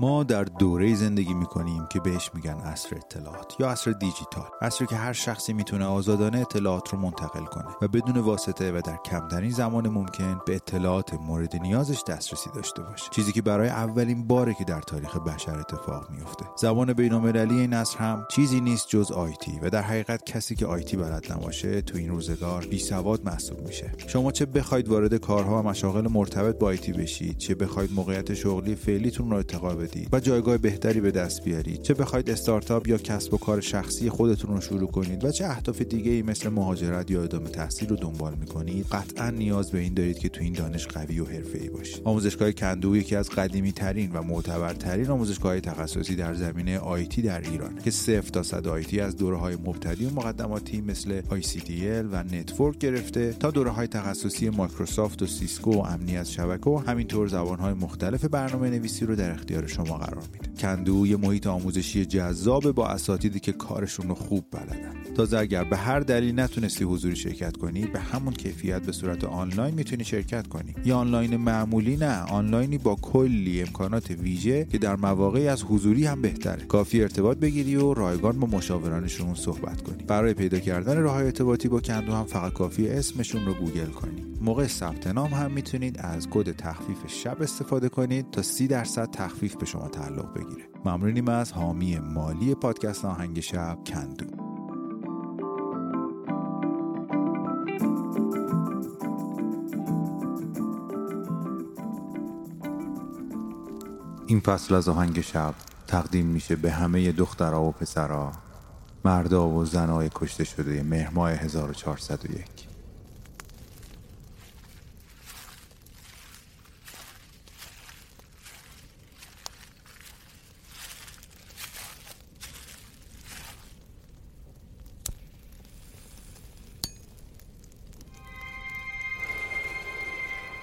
ما در دوره زندگی می‌کنیم که بهش میگن عصر اطلاعات یا عصر دیجیتال. عصری که هر شخصی می‌تونه آزادانه اطلاعات رو منتقل کنه و بدون واسطه و در کمترین زمان ممکن به اطلاعات مورد نیازش دسترسی داشته باشه. چیزی که برای اولین باره که در تاریخ بشر اتفاق میفته زبان بینالمللی این عصر هم چیزی نیست جز آیتی و در حقیقت کسی که آیتی بلد نباشه تو این روزگار بی سواد محسوب میشه. شما چه بخواید وارد کارها و مشاغل مرتبط با آیتی بشید چه بخواید موقعیت شغلی فعلیتون رو ارتقا بدید و جایگاه بهتری به دست بیارید چه بخواید استارتاپ یا کسب و کار شخصی خودتون رو شروع کنید و چه اهداف دیگه ای مثل مهاجرت یا ادامه تحصیل رو دنبال می‌کنید قطعا نیاز به این دارید که تو این دانش قوی و ای باشید. آموزشگاه کندو یکی از قدیمی ترین و معتبرترین آموزشگاه تخصصی در زمینه IT در ایران که صفر تا صد IT از دوره های مبتدی و مقدماتی مثل ICDL و network گرفته تا دوره های تخصصی مایکروسافت و سیسکو و امنیت شبکه و همینطور زبان های مختلف برنامه نویسی رو در اختیار شما قرار میده کندو یه محیط آموزشی جذاب با اساتیدی که کارشون رو خوب بلدن. تازه اگر به هر دلیل نتونستی حضوری شرکت کنی به همون کیفیت به صورت آنلاین می‌تونی شرکت کنی. یا آنلاین معمولی نه آنلاینی با کلی امکانات ویژه که در مواقعی از حضوری هم بهتره. کافی ارتباط بگیری و رایگان با مشاورانشون صحبت کنی. برای پیدا کردن راه ارتباطی با کندو هم فقط کافی اسمشون رو گوگل کنی. موقع ثبت نام هم می‌تونید از کد تخفیف شب استفاده کنید تا 30 درصد تخفیف به شما تعلق بگیره. ممنونیم از حامی مالی پادکست آهنگ شب کندو این فصل از آهنگ شب تقدیم میشه به همه دخترها و پسرها مردا و زنای کشته شده مهرماه 1401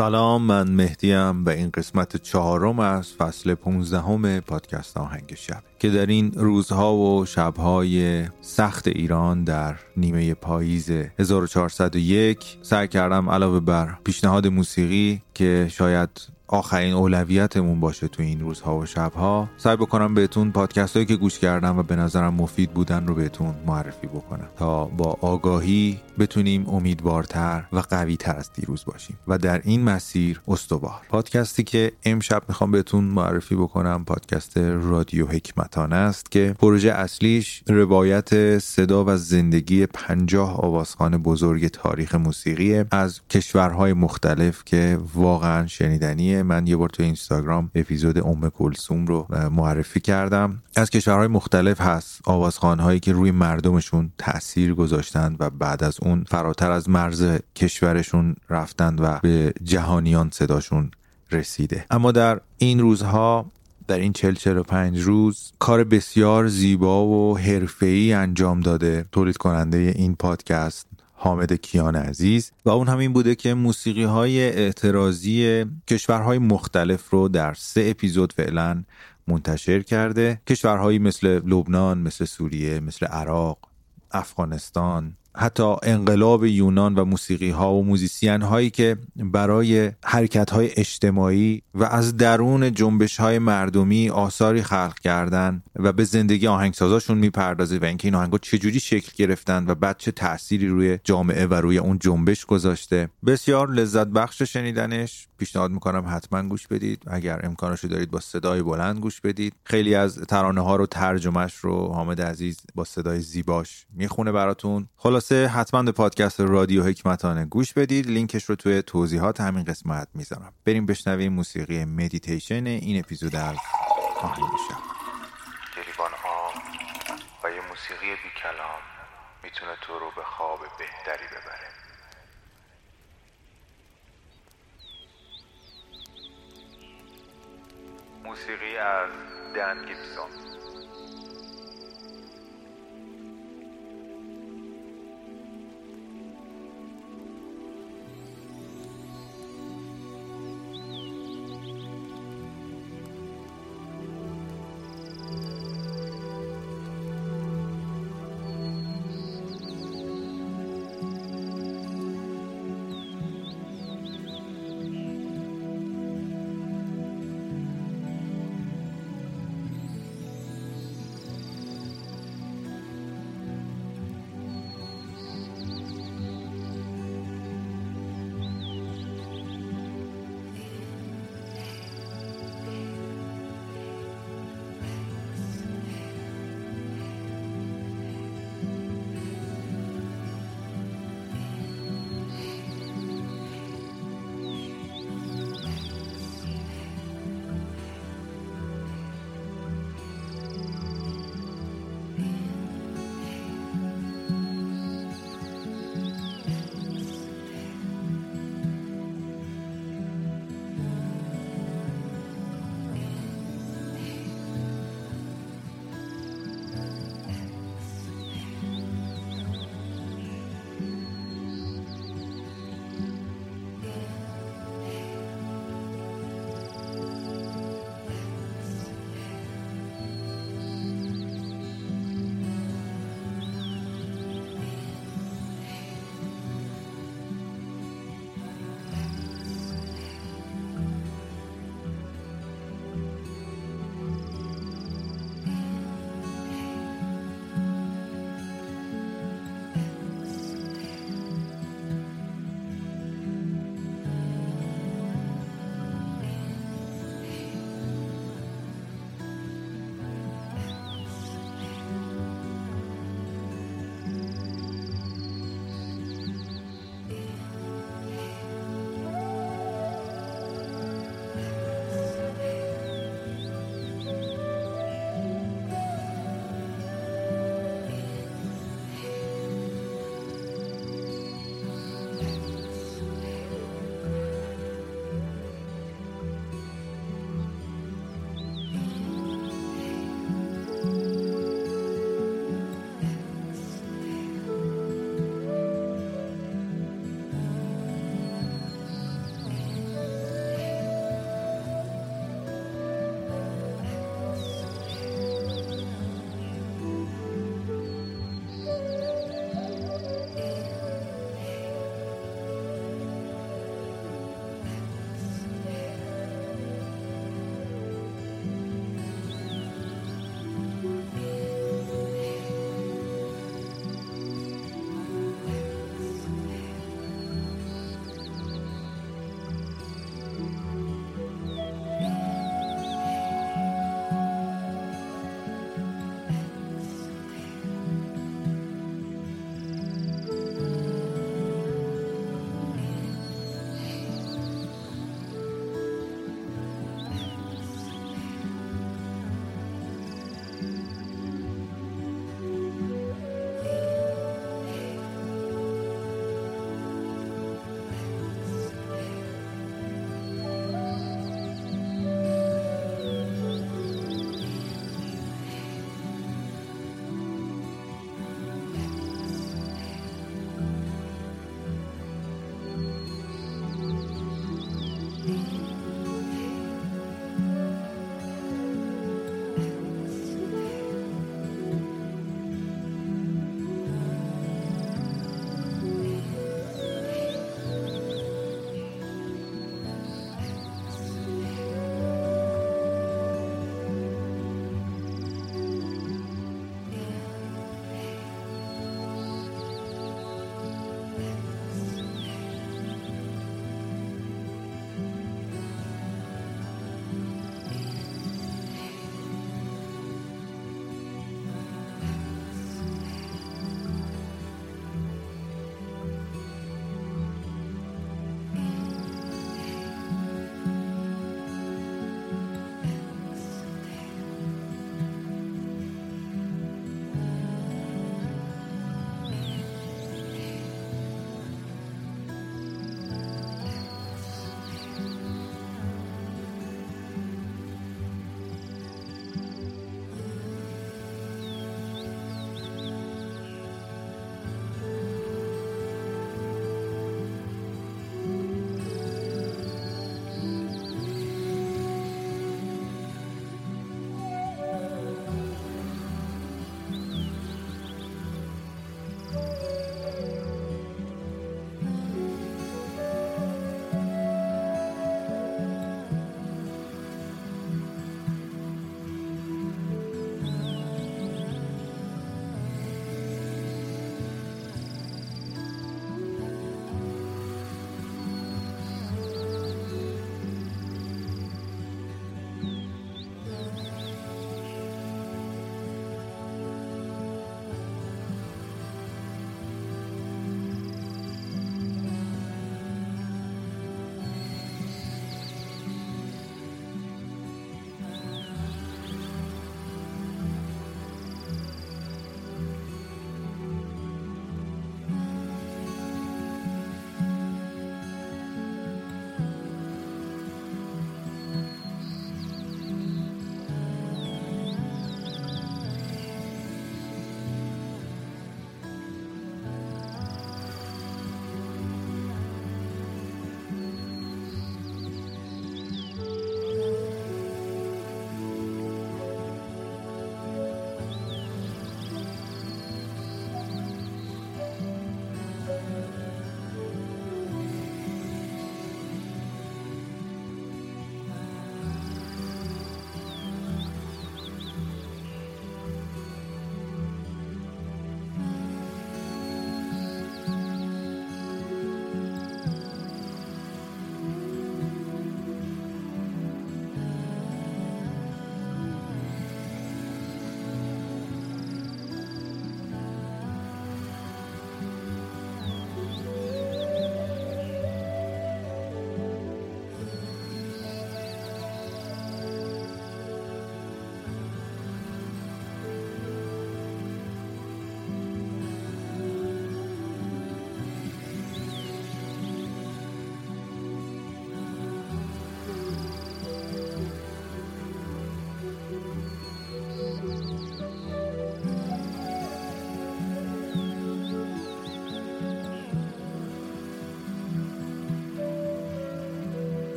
سلام من مهدیم و این قسمت چهارم از فصل 15 پادکست آهنگ شب که در این روزها و شبهای سخت ایران در نیمه پاییز 1401 سعی کردم علاوه بر پیشنهاد موسیقی که شاید آخرین اولویتمون باشه تو این روزها و شبها. سعی بکنم بهتون پادکست هایی که گوش کردم و به نظرم مفید بودن رو بهتون معرفی بکنم. تا با آگاهی بتونیم امیدوارتر و قویتر از دیروز باشیم. و در این مسیر استوار. پادکستی که امشب می‌خوام بهتون معرفی بکنم پادکست رادیو حکمتانه است که پروژه اصلیش روایت صدا و زندگی پنجاه آوازخان بزرگ تاریخ موسیقی از کشورهای مختلف که واقعا شنیدنیه. من یه بار تو اینستاگرام اپیزود ام کلسوم رو معرفی کردم. از کشورهای مختلف هست آوازخانهایی که روی مردمشون تاثیر گذاشتند و بعد از اون فراتر از مرز کشورشون رفتند و به جهانیان صداشون رسیده. اما در این روزها در این چل پنج روز کار بسیار زیبا و حرفه‌ای انجام داده تولید کننده این پادکست. حامد کیان عزیز و اون همین بوده که موسیقی های اعتراضی کشورهای مختلف رو در سه اپیزود فعلا منتشر کرده. کشورهایی مثل لبنان مثل سوریه مثل عراق افغانستان. حتی انقلاب یونان و موسیقی ها و موزیسین هایی که برای حرکت های اجتماعی و از درون جنبش های مردمی آثاری خلق کردن و به زندگی آهنگسازاشون می‌پردازه و اینکه این آهنگا چجوری شکل گرفتن و بعد چه تأثیری روی جامعه و روی اون جنبش گذاشته. بسیار لذت بخش شنیدنش. پیشنهاد می‌کنم حتما گوش بدید. اگر امکانشو دارید با صدای بلند گوش بدید. خیلی از ترانه ها رو ترجمهش رو حامد عزیز با صدای زیباش می‌خونه براتون. خلاصه حتما به پادکست رادیو هگمتانه گوش بدید. لینکش رو توی توضیحات همین قسمت می‌ذارم. بریم بشنویم موسیقی مدیتیشن این اپیزود از آهنگ شب. گریبان آب و یه موسیقی بی کلام می‌تونه تو رو به خواب بهتری ببره. موسیقی از دن گیبسون